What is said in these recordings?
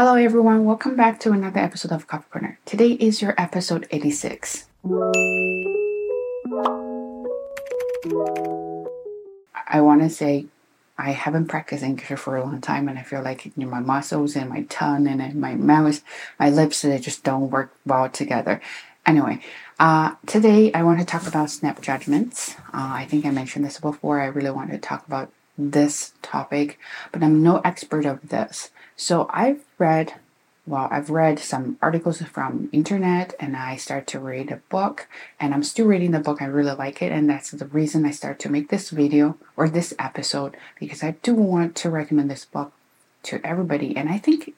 Hello, everyone. Welcome back to another episode of Coffee Corner. Today is your episode 86. I want to say I haven't practiced English for a long time, and I feel like you know, my muscles and my tongue and my mouth, my lips, they just don't work well together. Anyway, uh, today I want to talk about snap judgments. Uh, I think I mentioned this before. I really want to talk about this topic, but I'm no expert of this. So I've read, well, I've read some articles from internet, and I start to read a book, and I'm still reading the book. I really like it, and that's the reason I start to make this video or this episode because I do want to recommend this book to everybody. And I think,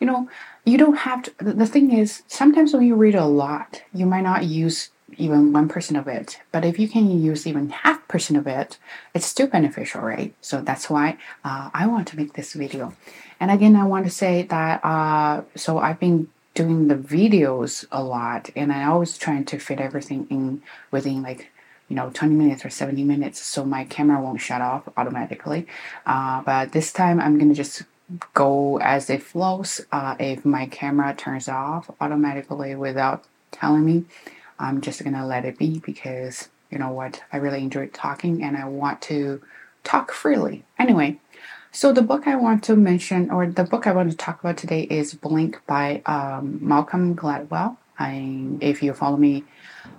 you know, you don't have to. The thing is, sometimes when you read a lot, you might not use even 1% of it. But if you can use even half percent of it, it's still beneficial, right? So that's why uh, I want to make this video. And again, I want to say that, uh, so I've been doing the videos a lot and I always trying to fit everything in within like, you know, 20 minutes or 70 minutes so my camera won't shut off automatically. Uh, but this time I'm to just go as it flows. Uh, if my camera turns off automatically without telling me, I'm just gonna let it be because you know what, I really enjoy talking and I want to talk freely. Anyway, so the book I want to mention, or the book I want to talk about today, is Blink by um, Malcolm Gladwell. I, if you follow me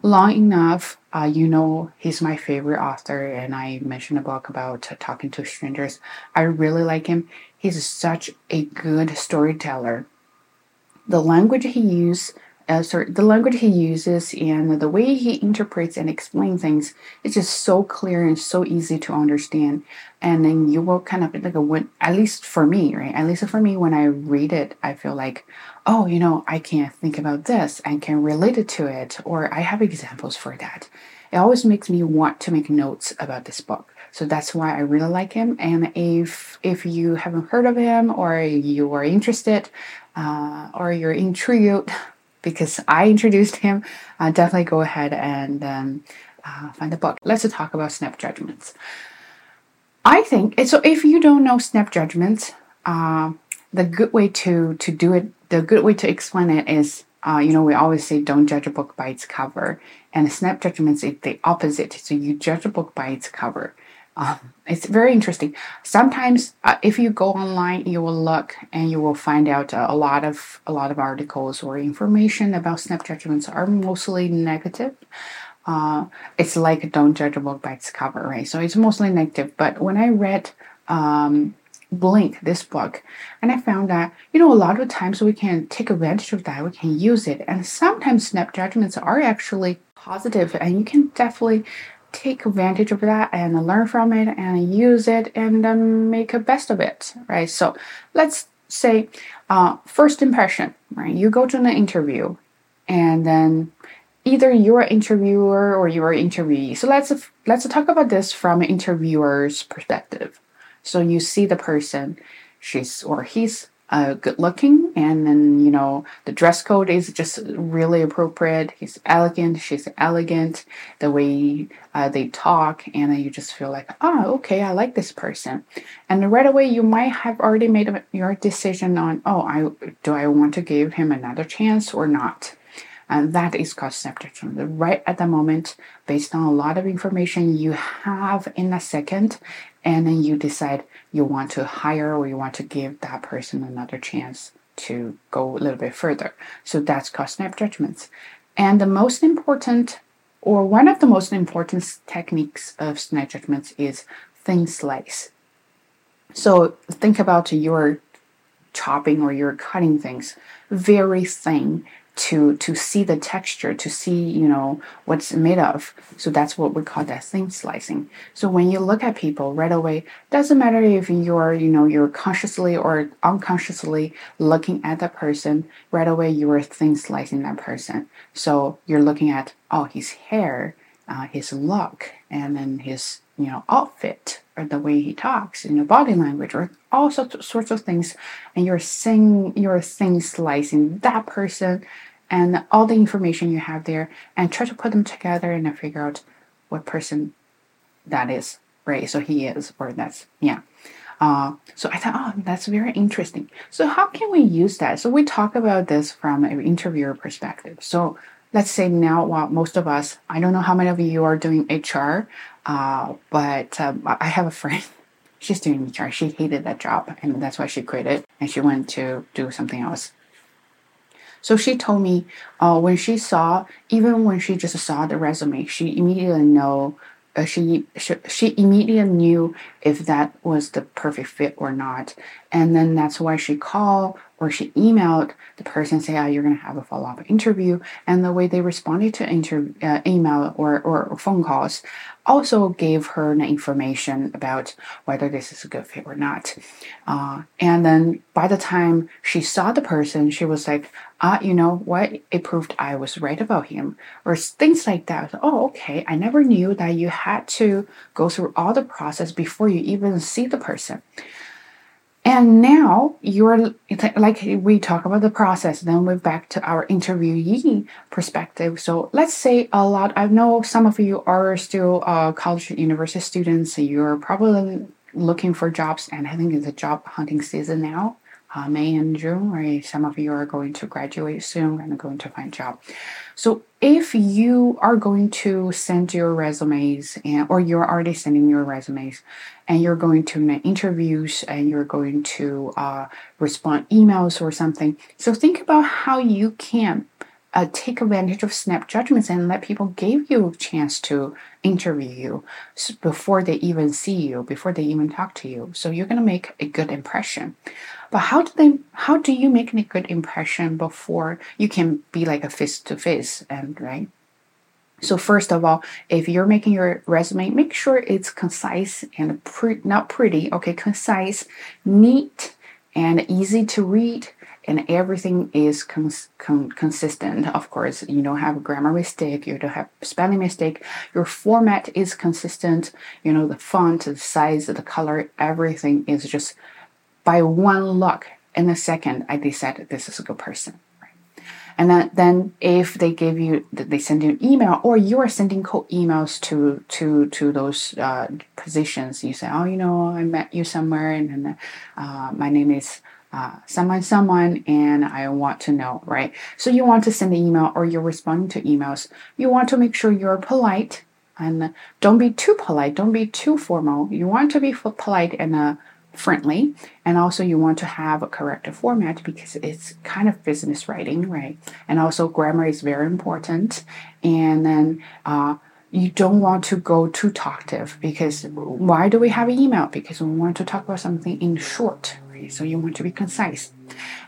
long enough, uh, you know he's my favorite author, and I mentioned a book about uh, talking to strangers. I really like him. He's such a good storyteller. The language he uses uh, sorry, the language he uses and the way he interprets and explains things is just so clear and so easy to understand. And then you will kind of like a at least for me, right? At least for me, when I read it, I feel like, oh, you know, I can think about this and can relate it to it, or I have examples for that. It always makes me want to make notes about this book. So that's why I really like him. And if if you haven't heard of him or you are interested uh, or you're intrigued because I introduced him, uh, definitely go ahead and um, uh, find the book. Let's talk about snap judgments. I think so. If you don't know snap judgments, uh, the good way to to do it, the good way to explain it is, uh, you know, we always say don't judge a book by its cover, and snap judgments is the opposite. So you judge a book by its cover. Um, it's very interesting. Sometimes, uh, if you go online, you will look and you will find out uh, a lot of a lot of articles or information about snap judgments are mostly negative. Uh, it's like don't judge a book by its cover, right? So it's mostly negative. But when I read um, Blink, this book, and I found that you know a lot of times we can take advantage of that. We can use it, and sometimes snap judgments are actually positive, and you can definitely take advantage of that and learn from it and use it and um, make a best of it, right? So let's say uh, first impression, right? You go to an interview and then either you're an interviewer or you're an interviewee. So let's let's talk about this from an interviewer's perspective. So you see the person, she's or he's uh, good looking and then you know the dress code is just really appropriate. He's elegant she's elegant the way uh, they talk and then you just feel like oh okay i like this person. And right away you might have already made your decision on oh i do i want to give him another chance or not and that is called snap judgment right at the moment based on a lot of information you have in a second and then you decide you want to hire or you want to give that person another chance to go a little bit further. So that's called snap judgments. And the most important, or one of the most important techniques of snap judgments is thin slice. So think about your chopping or you're cutting things very thin to to see the texture to see you know what's made of. So that's what we call that thin slicing. So when you look at people right away doesn't matter if you're you know you're consciously or unconsciously looking at that person right away you are thin slicing that person. So you're looking at oh his hair uh, his look and then his you know outfit or the way he talks you know body language or all sorts, sorts of things. And you're saying you're thin slicing that person and all the information you have there and try to put them together and figure out what person that is, right? So he is, or that's, yeah. Uh, so I thought, oh, that's very interesting. So how can we use that? So we talk about this from an interviewer perspective. So let's say now, well, most of us, I don't know how many of you are doing HR, uh, but um, I have a friend. She's doing HR. She hated that job, and that's why she quit it, and she went to do something else. So she told me uh, when she saw, even when she just saw the resume, she immediately know uh, she, she she immediately knew if that was the perfect fit or not, and then that's why she called or she emailed the person say, "Oh, you're going to have a follow up interview," and the way they responded to inter- uh, email or, or phone calls also gave her information about whether this is a good fit or not. Uh, and then by the time she saw the person, she was like, ah, you know what? It proved I was right about him, or things like that. Oh, okay. I never knew that you had to go through all the process before you even see the person. And now you're like we talk about the process, then we're back to our interviewee perspective. So let's say a lot. I know some of you are still uh, college university students. You're probably looking for jobs, and I think it's a job hunting season now uh, May and June, right? Some of you are going to graduate soon and going to find a job. So if you are going to send your resumes and or you're already sending your resumes and you're going to interviews and you're going to uh, respond emails or something, so think about how you can uh, take advantage of snap judgments and let people give you a chance to interview you before they even see you, before they even talk to you. So you're going to make a good impression. But how do they? How do you make a good impression before you can be like a face to face and right? So first of all, if you're making your resume, make sure it's concise and pre- not pretty. Okay, concise, neat, and easy to read and everything is cons- con- consistent. Of course, you don't have a grammar mistake, you don't have spelling mistake. Your format is consistent. You know the font, the size, the color, everything is just by one look in a second. I decided this is a good person. And then, then if they give you, they send you an email, or you are sending cold emails to to to those uh, positions, you say, oh, you know, I met you somewhere, and then uh, my name is uh, someone, someone, and I want to know, right? So you want to send an email or you're responding to emails. You want to make sure you're polite and don't be too polite, don't be too formal. You want to be polite and uh, friendly, and also you want to have a correct format because it's kind of business writing, right? And also grammar is very important. And then uh, you don't want to go too talkative because why do we have an email? Because we want to talk about something in short, right so you want to be concise.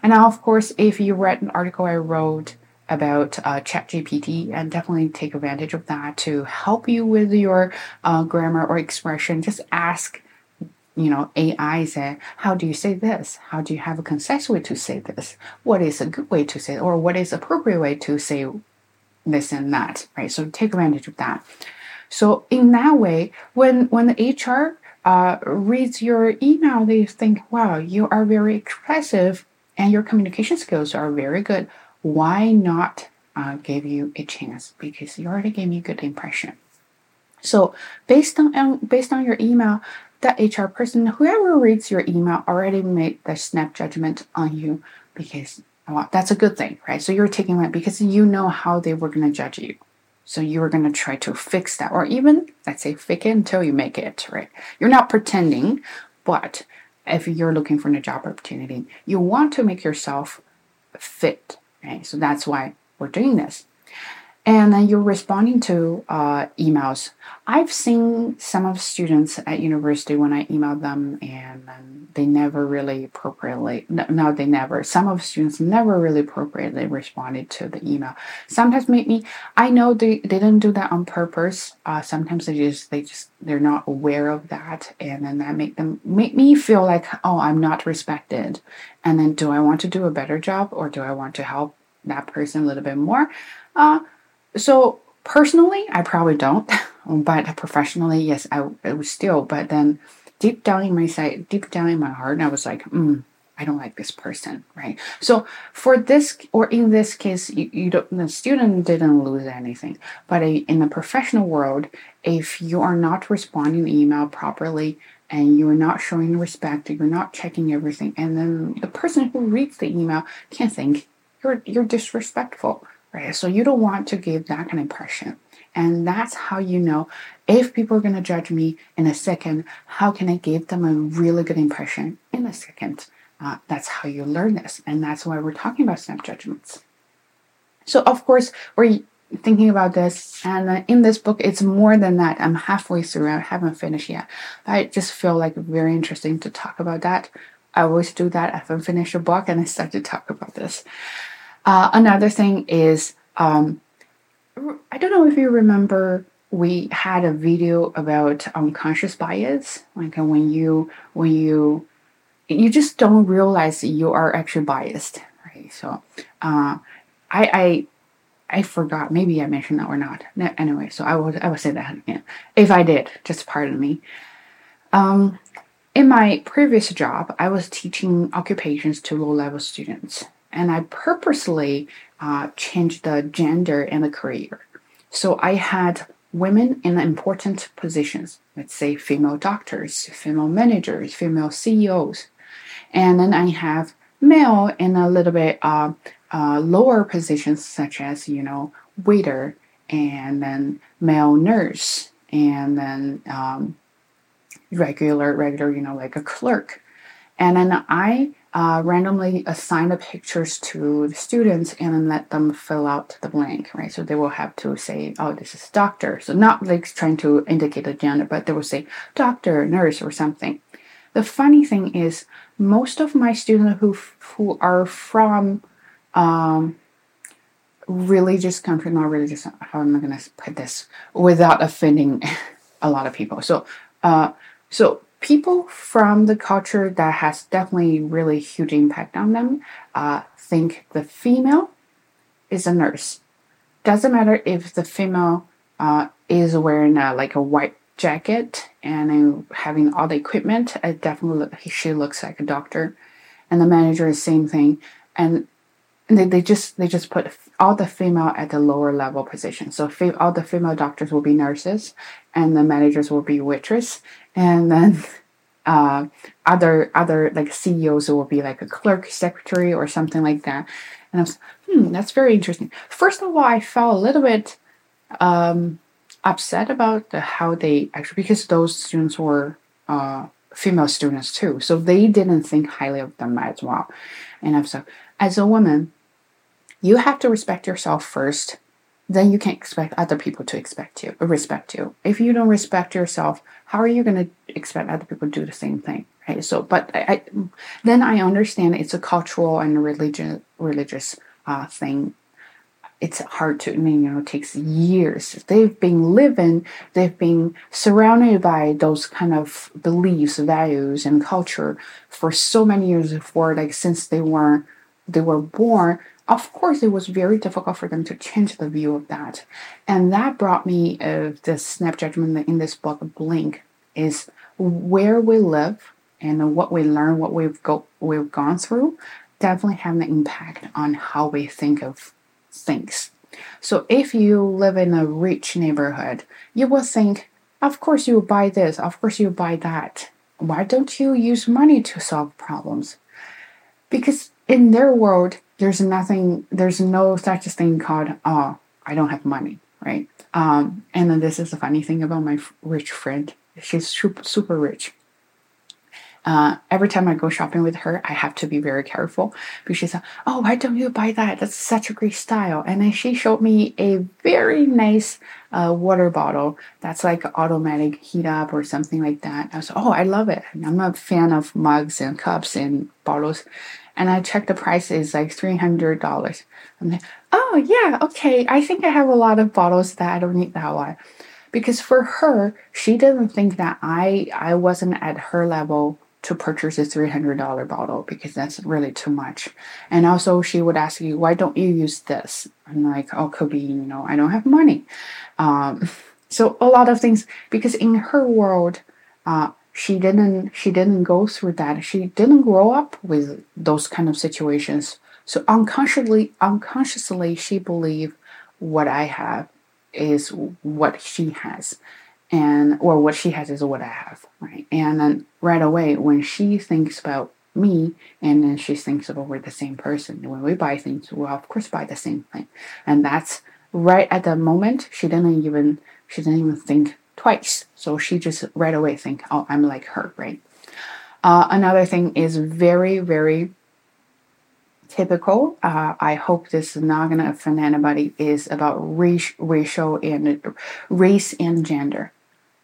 And now, of course, if you read an article I wrote about uh, ChatGPT, and definitely take advantage of that to help you with your uh, grammar or expression. Just ask, you know, AI say, how do you say this? How do you have a concise way to say this? What is a good way to say, it? or what is appropriate way to say this and that, right? So take advantage of that. So in that way, when when the HR uh, reads your email, they think, wow, you are very expressive and your communication skills are very good. Why not uh, give you a chance? Because you already gave me a good impression. So based on based on your email, that HR person, whoever reads your email, already made the snap judgment on you because well, that's a good thing, right? So you're taking that because you know how they were going to judge you. So you are going to try to fix that, or even let's say fake it until you make it, right? You're not pretending, but if you're looking for a job opportunity, you want to make yourself fit, right? So that's why we're doing this and then you're responding to uh, emails. I've seen some of students at university when I email them, and they never really appropriately. No, they never. Some of students never really appropriately responded to the email. Sometimes maybe I know they, they didn't do that on purpose. Uh, sometimes they just they just they're not aware of that, and then that make them make me feel like oh I'm not respected. And then do I want to do a better job, or do I want to help that person a little bit more? Uh, so personally, I probably don't, but professionally, yes, I, I was still. But then deep down in my side, deep down in my heart, I was like, mm, I don't like this person, right? So for this, or in this case, you, you don't, the student didn't lose anything. But in the professional world, if you are not responding email properly, and you're not showing respect, you're not checking everything, and then the person who reads the email can think you're you're disrespectful, right? So you don't want to give that kind of impression. And that's how you know if people are going to judge me in a second, how can I give them a really good impression in a second? Uh, that's how you learn this. And that's why we're talking about snap judgments. So, of course, we're thinking about this, and uh, in this book, it's more than that. I'm halfway through, I haven't finished yet. I just feel like very interesting to talk about that. I always do that. I haven't finished a book and I start to talk about this. Uh, another thing is um, I don't know if you remember we had a video about unconscious bias. Like when you when you you just don't realize you are actually biased right? So uh, i i i forgot. Maybe i mentioned that or not. Anyway so i would i would say that again. If i did just pardon me. Um in my previous job i was teaching occupations to low level students and i purposely uh, changed the gender and the career so I had women in important positions, let's say female doctors, female managers, female CEOs. And then I have male in a little bit uh, uh, lower positions, such as, you know, waiter, and then male nurse, and then um, regular, regular, you know, like a clerk. And then I uh, randomly assign the pictures to the students and then let them fill out the blank, right? So they will have to say, oh, this is doctor. So not like trying to indicate a gender, but they will say doctor, nurse, or something. The funny thing is, most of my students who who are from um, religious country, not religious. How am I going to put this without offending a lot of people? So, uh, so people from the culture that has definitely really huge impact on them uh, think the female is a nurse. Doesn't matter if the female uh, is wearing a, like a white jacket and uh, having all the equipment. It definitely she looks like a doctor, and the manager is same thing. And they, they just they just put all the female at the lower level position. So all the female doctors will be nurses, and the managers will be waitress, and then uh, other other like CEOs will be like a clerk, secretary, or something like that. And I was, hmm, that's very interesting. First of all, I felt a little bit um, upset about the, how they actually because those students were uh, female students too, so they didn't think highly of them as well. And I'm so as a woman, you have to respect yourself first then you can't expect other people to expect you respect you. If you don't respect yourself how are you going to expect other people to do the same thing right? So but I, I then i understand it's a cultural and religion religious uh, thing. It's hard to I mean, you know it takes years. They've been living they've been surrounded by those kind of beliefs values and culture for so many years before like since they were they were born of course, it was very difficult for them to change the view of that. And that brought me uh, the snap judgment in this book, Blink, is where we live and what we learn, what we've go we've gone through, definitely have an impact on how we think of things. So if you live in a rich neighborhood, you will think, of course you buy this, of course you buy that. Why don't you use money to solve problems? Because in their world, there's nothing, there's no such thing called, oh, I don't have money, right? Um, and then this is the funny thing about my rich friend. She's super, super rich. Uh, every time I go shopping with her, I have to be very careful because she said, "Oh, why don't you buy that? That's such a great style." And then she showed me a very nice uh, water bottle that's like automatic heat up or something like that. I was, "Oh, I love it." I'm a fan of mugs and cups and bottles, and I checked the price is like three hundred dollars. I'm like, oh yeah, okay. I think I have a lot of bottles that I don't need that one, because for her, she didn't think that I I wasn't at her level to purchase a three hundred dollar bottle because that's really too much. And also, she would ask you, why don't you use this? I'm like, oh, could be you know I don't have money. Um, so a lot of things because in her world. Uh, she didn't she didn't go through that she didn't grow up with those kind of situations so unconsciously unconsciously she believed what i have is what she has and or what she has is what I have, right? And then right away when she thinks about me and then she thinks about we're the same person. When we buy things, we'll of course buy the same thing. And that's right at that moment she didn't even she didn't even think twice. So she just right away think, oh, I'm like her, right? Uh, another thing is very, very typical. Uh, I hope this is not going to offend anybody. Is about race, racial and race and gender.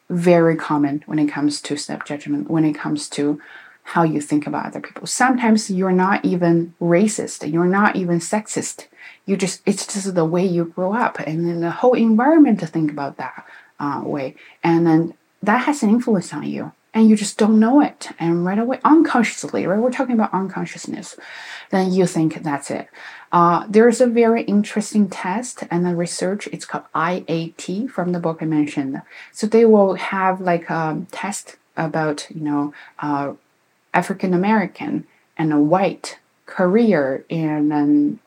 Very common when it comes to snap judgment. When it comes to how you think about other people. Sometimes you're not even racist. You're not even sexist. You just it's just the way you grow up and then the whole environment to think about that uh, way, and then that has an influence on you and you just don't know it. And right away, unconsciously, right? We're talking about unconsciousness. Then you think that's it. Uh, there's a very interesting test and the research. It's called IAT from the book I mentioned. So they will have like a test about you know uh, African American and a white career and then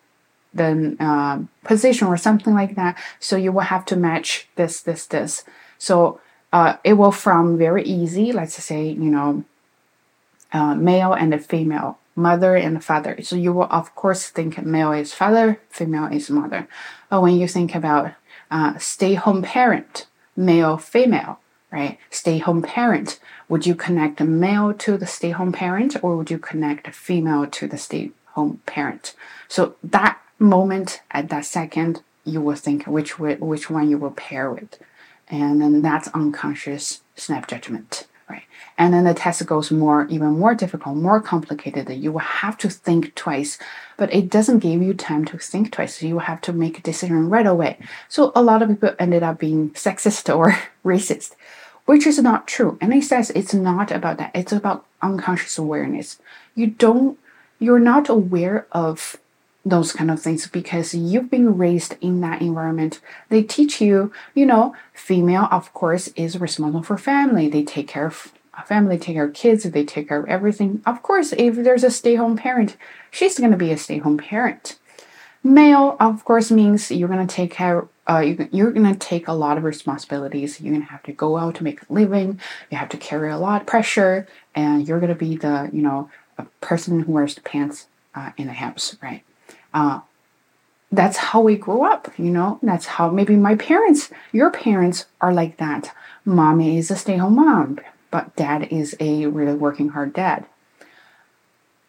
then uh, position or something like that. So you will have to match this this this. So uh, it will from very easy, let's say, you know, uh, male and a female, mother and father. So you will, of course, think male is father, female is mother. But when you think about uh, stay home parent, male, female, right? Stay home parent, would you connect male to the stay home parent or would you connect female to the stay home parent? So that moment at that second, you will think which which one you will pair with and then that's unconscious snap judgment right? And then the test goes more even more difficult more complicated you will have to think twice but it doesn't give you time to think twice. You will have to make a decision right away. So a lot of people ended up being sexist or racist which is not true. And he says it's not about that. It's about unconscious awareness. You don't you're not aware of those kind of things because you've been raised in that environment. They teach you, you know, female, of course, is responsible for family. They take care of family, take care of kids, they take care of everything. Of course, if there's a stay home parent, she's going to be a stay home parent. Male, of course, means you're going to take care. Uh, you, you're going to take a lot of responsibilities. You're going to have to go out to make a living. You have to carry a lot of pressure, and you're going to be the, you know, a person who wears the pants uh, in the house, right? Uh, that's how we grew up, you know. That's how maybe my parents, your parents are like that. Mommy is a stay home mom, but dad is a really working hard dad.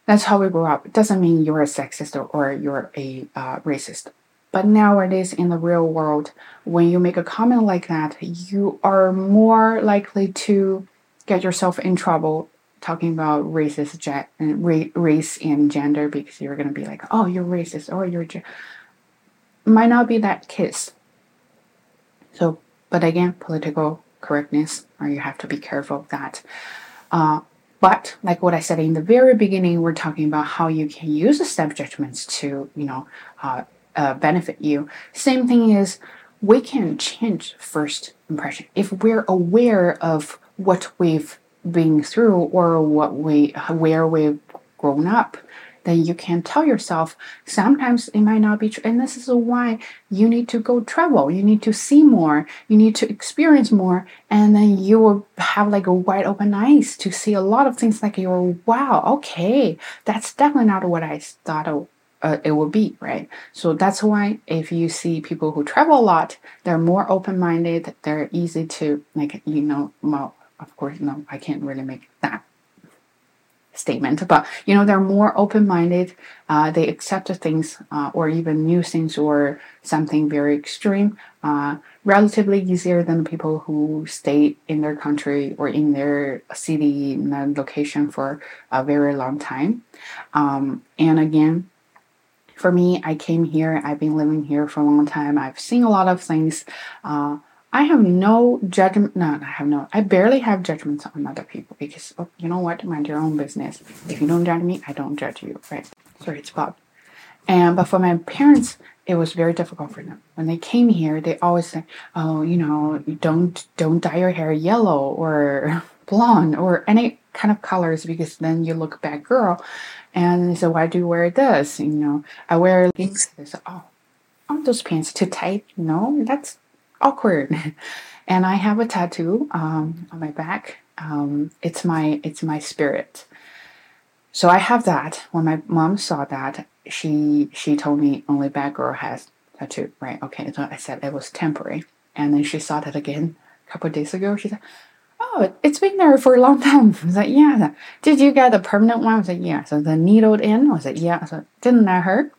That's how we grew up. It doesn't mean you're a sexist or, or you're a uh, racist. But nowadays, in the real world, when you make a comment like that, you are more likely to get yourself in trouble talking about racist ge- race and gender because you're going to be like, oh, you're racist or you're. Ge-. Might not be that case. So, but again, political correctness, or you have to be careful of that. Uh, but like what I said in the very beginning, we're talking about how you can use the snap judgments to, you know, uh, uh, benefit you. Same thing is we can change first impression if we're aware of what we've been through or what we where we've grown up then you can tell yourself sometimes it might not be true and this is why you need to go travel. You need to see more. You need to experience more. And then you will have like a wide open eyes to see a lot of things like you're wow okay that's definitely not what i thought uh, it would be right? So that's why if you see people who travel a lot they're more open-minded they're easy to like you know more of course, no, I can't really make that statement, but you know, they're more open minded. Uh, they accept things uh, or even new things or something very extreme uh, relatively easier than people who stay in their country or in their city, in the location for a very long time. Um, and again, for me, I came here, I've been living here for a long time, I've seen a lot of things. I have no judgment. No, I have no. I barely have judgments on other people because oh, you know what? Mind your own business. If you don't judge me, I don't judge you. Right? Sorry, it's Bob. And but for my parents, it was very difficult for them. When they came here, they always say, "Oh, you know, don't don't dye your hair yellow or blonde or any kind of colors because then you look bad girl." And they said, "Why do you wear this?" You know, I wear leggings. They said, "Oh, aren't those pants too tight?" No, that's awkward. and I have a tattoo um, on my back. Um, it's my it's my spirit. So I have that. When my mom saw that, she she told me only bad girl has tattoo, right? Okay, so I said it was temporary, and then she saw that again a couple days ago. She said, "Oh, it's been there for a long time." I was like, "Yeah." Did you get the permanent one? I was like, "Yeah." So the needled in. I was like, "Yeah." So didn't that hurt?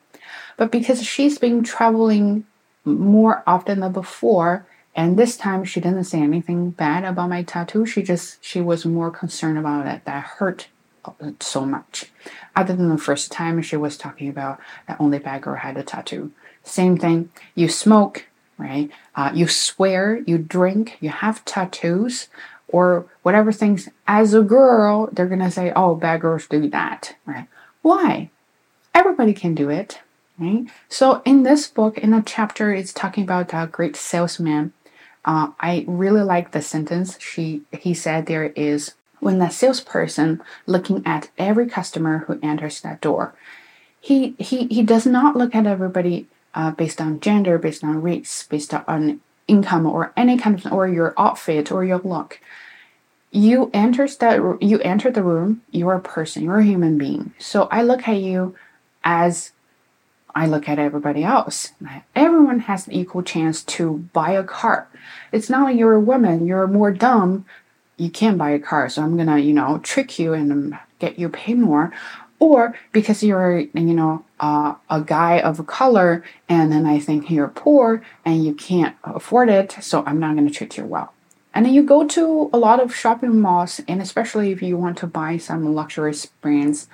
But because she's been traveling more often than before, and this time she didn't say anything bad about my tattoo. She just she was more concerned about it that hurt so much. Other than the first time she was talking about that only bad girl had a tattoo. Same thing. You smoke, right? Uh, you swear, you drink, you have tattoos, or whatever things. As a girl, they're gonna say, "Oh, bad girls do that," right? Why? Everybody can do it, right? So in this book, in a chapter, it's talking about a great salesman. Uh, I really like the sentence. She he said there is when the salesperson looking at every customer who enters that door, he he he does not look at everybody uh, based on gender, based on race, based on income, or any kind of or your outfit or your look. You enter that you enter the room. You're a person. You're a human being. So I look at you as I look at everybody else. Everyone has an equal chance to buy a car. It's not like you're a woman, you're more dumb, you can't buy a car, so I'm gonna, you know, trick you and get you pay more. Or because you're, you know, uh, a guy of color, and then I think you're poor and you can't afford it, so I'm not gonna treat you well. And then you go to a lot of shopping malls, and especially if you want to buy some luxurious brands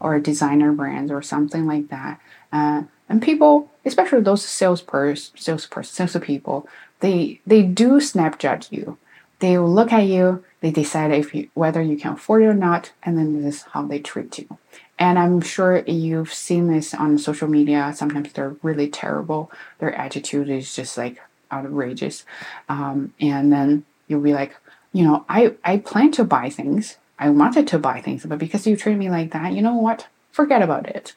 or designer brands or something like that. Uh, and people, especially those salesperson, salesperson, salespeople, they they do snap judge you. They will look at you, they decide if you whether you can afford it or not, and then this is how they treat you. And I'm sure you've seen this on social media. Sometimes they're really terrible. Their attitude is just like outrageous. Um, and then you'll be like, you know, I, I plan to buy things. I wanted to buy things, but because you treat me like that, you know what? Forget about it.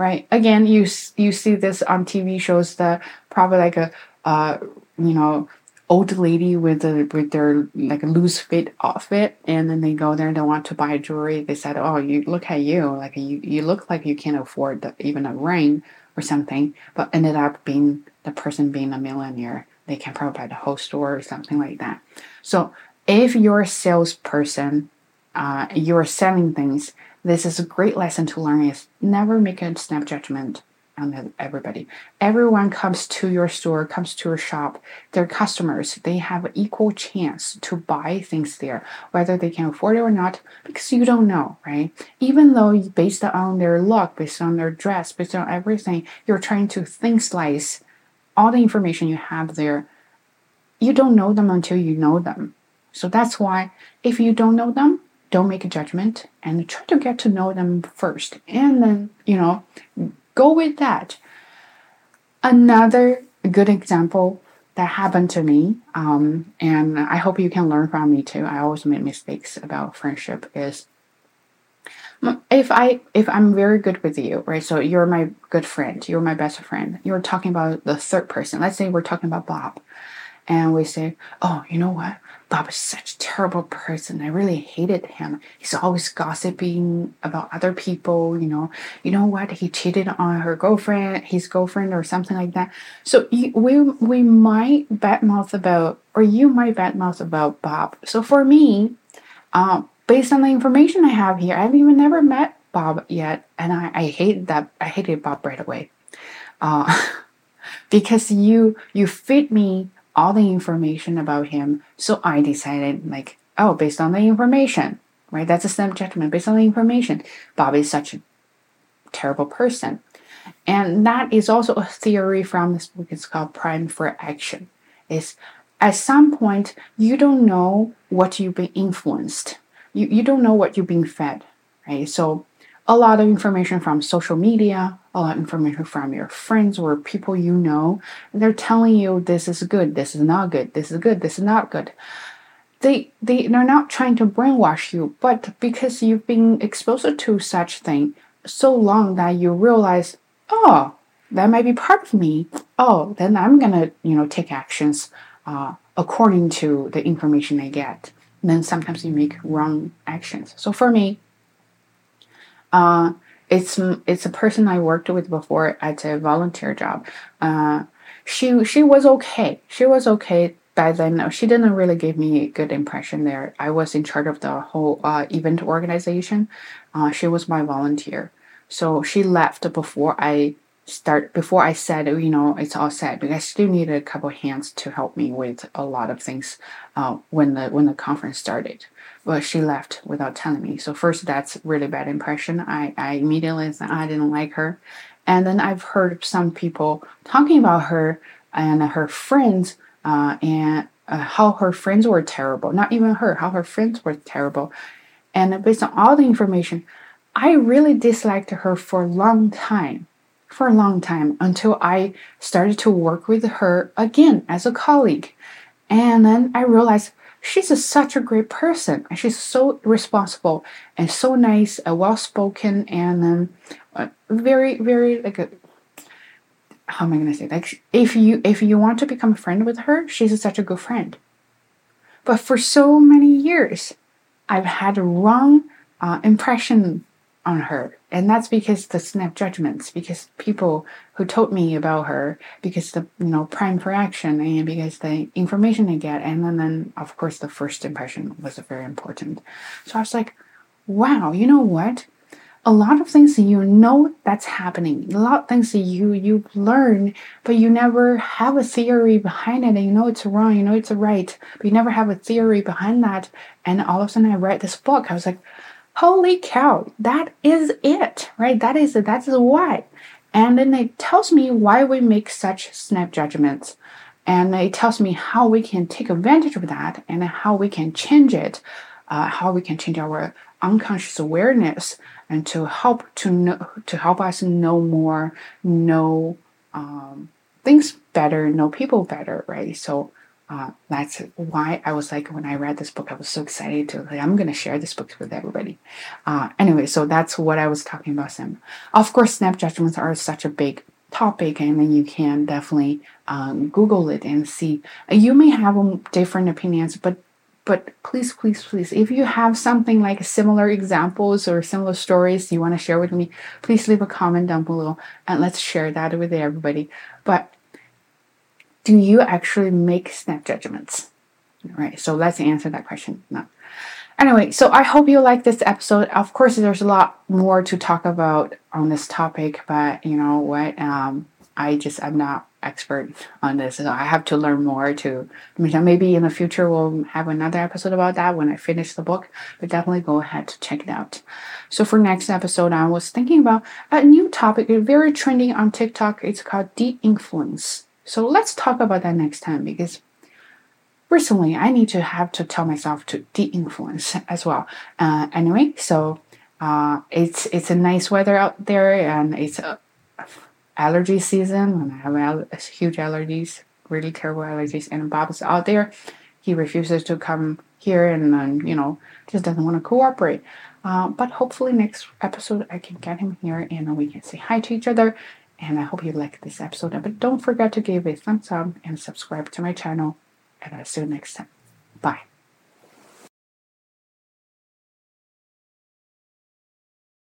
Right? Again, you you see this on TV shows that probably like a uh, you know old lady with a with their like a loose fit outfit and then they go there and they want to buy jewelry. They said oh you look at you. Like you you look like you can't afford the, even a ring or something but ended up being the person being a millionaire. They can probably buy the whole store or something like that. So if you're a salesperson uh, you're selling things this is a great lesson to learn is never make a snap judgment on everybody. Everyone comes to your store, comes to your shop. They're customers. They have equal chance to buy things there, whether they can afford it or not, because you don't know, right? Even though based on their look, based on their dress, based on everything, you're trying to thin slice all the information you have there. You don't know them until you know them. So that's why if you don't know them, don't make a judgment and try to get to know them first and then you know go with that. Another good example that happened to me, um, and I hope you can learn from me too. I always make mistakes about friendship. Is if I if I'm very good with you, right? So you're my good friend, you're my best friend. You're talking about the third person. Let's say we're talking about Bob, and we say, "Oh, you know what? Bob is such a terrible person. I really hated him. He's always gossiping about other people, you know. You know what? He cheated on her girlfriend, his girlfriend, or something like that. So we we might badmouth about, or you might badmouth about Bob. So for me, um, based on the information I have here, I've even never met Bob yet, and I, I hated that. I hated Bob right away, uh, because you you fit me all the information about him. So I decided, like, oh, based on the information, right? That's a snap judgment based on the information. Bob is such a terrible person. And that is also a theory from this book. It's called Prime for Action. Is at some point you don't know what you've been influenced. You, you don't know what you're being fed, right? So a lot of information from social media, a lot of information from your friends or people you know. They're telling you this is good, this is not good, this is good, this is not good. They they they're not trying to brainwash you, but because you've been exposed to such thing so long that you realize, oh, that might be part of me. Oh, then I'm gonna, you know, take actions uh, according to the information I get. And then sometimes you make wrong actions. So for me, uh, it's it's a person I worked with before at a volunteer job. Uh, she she was okay. She was okay by then. She didn't really give me a good impression there. I was in charge of the whole uh, event organization. Uh, she was my volunteer, so she left before I start before I said, you know, it's all set because I still needed a couple hands to help me with a lot of things uh, when the when the conference started. But she left without telling me. So first, that's really bad impression. I I immediately said I didn't like her, and then I've heard some people talking about her and her friends uh, and uh, how her friends were terrible. Not even her, how her friends were terrible. And based on all the information, I really disliked her for a long time for a long time until I started to work with her again as a colleague. And then I realized she's a, such a great person and she's so responsible and so nice and well spoken and uh, very very like a how am I gonna say like if you if you want to become a friend with her she's such a good friend. But for so many years I've had a wrong uh, impression on her. And that's because the snap judgments, because people who told me about her, because the you know prime for action and because the information I get, and then, then of course the first impression was very important. So I was like, wow, you know what? A lot of things you know that's happening, a lot of things that you you learn, but you never have a theory behind it, and you know it's wrong, you know it's right, but you never have a theory behind that. And all of a sudden, I read this book. I was like, holy cow, that is it, right? That is it. That is why. And then it tells me why we make such snap judgments. And it tells me how we can take advantage of that and how we can change it, uh, how we can change our unconscious awareness and to help to know to help us know more, know um, things better, know people better, right? So uh, that's why I was like, when I read this book, I was so excited to like, I'm to share this book with everybody. Uh, anyway, so that's what I was talking about. Sam. Of course, snap judgments are such a big topic, and then you can definitely um, Google it and see. You may have different opinions, but but please, please, please, if you have something like similar examples or similar stories you want to share with me, please leave a comment down below and let's share that with everybody. But do you actually make snap judgments? Right. So let's answer that question now. Anyway, so I hope you like this episode. Of course, there's a lot more to talk about on this topic, but you know what? Um, I just I'm not expert on this, so I have to learn more. To maybe in the future we'll have another episode about that when I finish the book. But definitely go ahead to check it out. So for next episode, I was thinking about a new topic, very trending on TikTok. It's called de-influence. So let's talk about that next time because personally, I need to have to tell myself to de-influence as well. Uh, anyway, so uh, it's it's a nice weather out there and it's a allergy season and I have al- huge allergies, really terrible allergies. And Bob's out there, he refuses to come here and um, you know just doesn't want to cooperate. Uh, but hopefully next episode I can get him here and we can say hi to each other and I hope you like this episode. But don't forget to give a thumbs up and subscribe to my channel. And I'll see you next time. Bye.